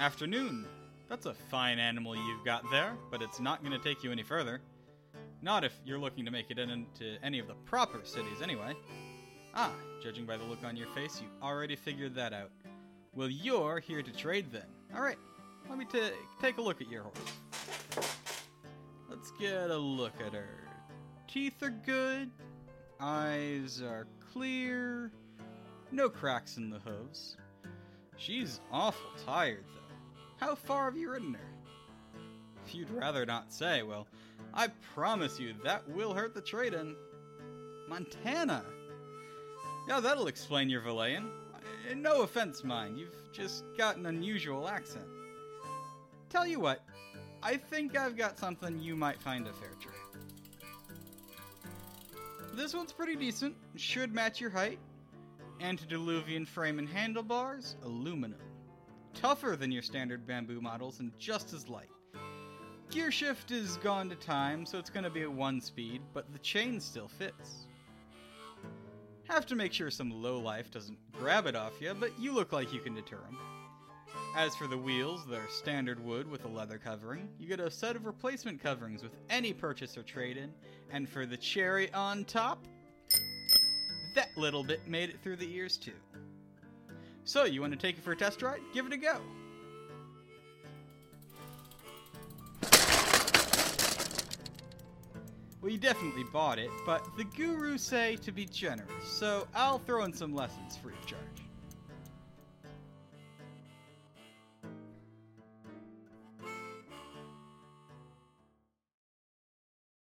Afternoon. That's a fine animal you've got there, but it's not going to take you any further. Not if you're looking to make it into any of the proper cities, anyway. Ah, judging by the look on your face, you already figured that out. Well, you're here to trade then. Alright, let me ta take a look at your horse. Let's get a look at her. Teeth are good, eyes are clear, no cracks in the hooves. She's awful tired, though. How far have you ridden her? If you'd rather not say, well, I promise you that will hurt the trade in. Montana! Yeah, that'll explain your Valayan. Uh, No offense, mind, you've just got an unusual accent. Tell you what, I think I've got something you might find a fair trade. This one's pretty decent, should match your height. Antediluvian frame and handlebars, aluminum. Tougher than your standard bamboo models and just as light. Gear shift is gone to time, so it's going to be at one speed, but the chain still fits. Have to make sure some lowlife doesn't grab it off you, but you look like you can deter him. As for the wheels, they're standard wood with a leather covering. You get a set of replacement coverings with any purchase or trade in, and for the cherry on top, that little bit made it through the ears too. So, you want to take it for a test ride? Give it a go. Well, you definitely bought it, but the gurus say to be generous, so I'll throw in some lessons free of charge.